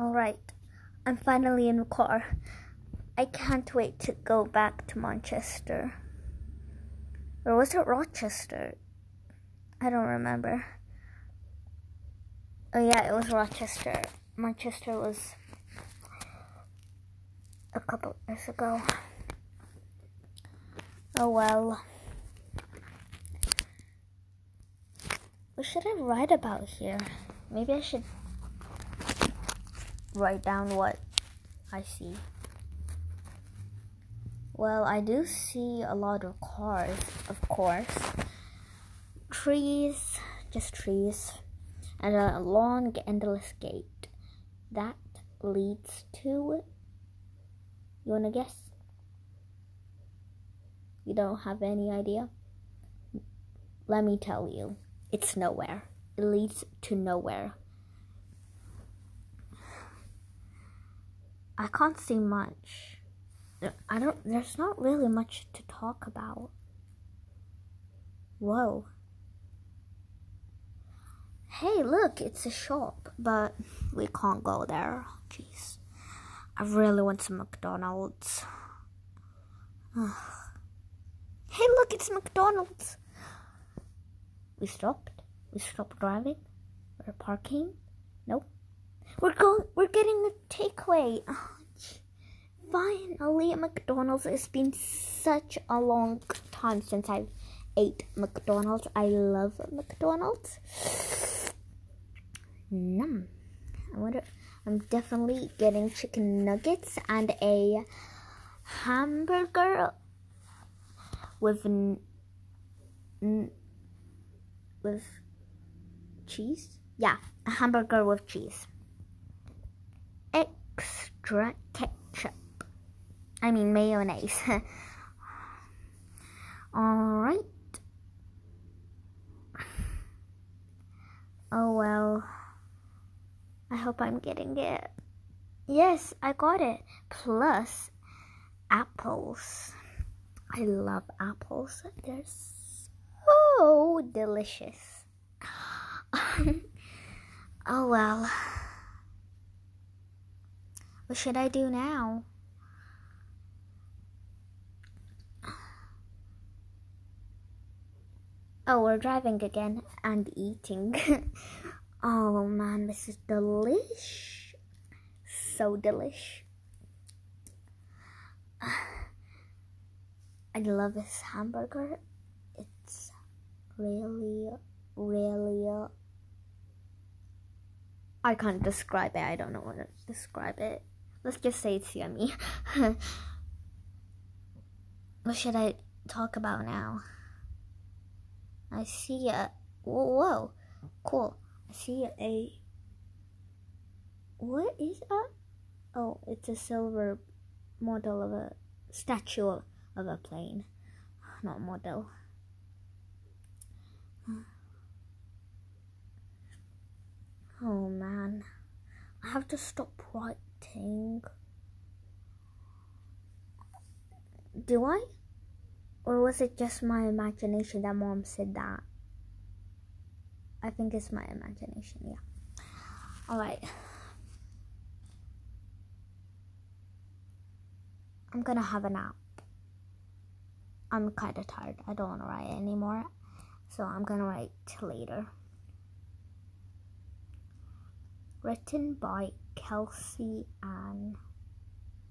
Alright, I'm finally in the car. I can't wait to go back to Manchester. Or was it Rochester? I don't remember. Oh, yeah, it was Rochester. Manchester was a couple years ago. Oh well. What should I write about here? Maybe I should write down what I see. Well, I do see a lot of cars, of course. Trees, just trees, and a long, endless gate. That leads to. You wanna guess? You don't have any idea? Let me tell you, it's nowhere. It leads to nowhere. I can't see much. I don't, there's not really much to talk about. Whoa. Hey, look, it's a shop, but we can't go there. Jeez. I really want some McDonald's. hey, look, it's McDonald's. We stopped. We stopped driving. We're parking. Nope. We're going. We're getting takeaway. Oh, uh, finally, at McDonald's. It's been such a long time since I've ate McDonald's. I love McDonald's. Num. I wonder. I'm definitely getting chicken nuggets and a hamburger with n- n- with cheese. Yeah, a hamburger with cheese. Extra ketchup. I mean mayonnaise. Alright. Oh well. I hope I'm getting it. Yes, I got it. Plus apples. I love apples. They're so delicious. oh well. What should I do now? Oh, we're driving again and eating. oh man, this is delish. So delish. I love this hamburger. It's really, really. Uh, I can't describe it. I don't know how to describe it. Let's just say it's yummy. what should I talk about now? I see a whoa, whoa, cool. I see a what is that? Oh, it's a silver model of a statue of a plane, not model. Oh man, I have to stop writing. Do I? Or was it just my imagination that mom said that? I think it's my imagination, yeah. Alright. I'm gonna have a nap. I'm kinda tired. I don't wanna write anymore. So I'm gonna write later. Written by Kelsey Ann.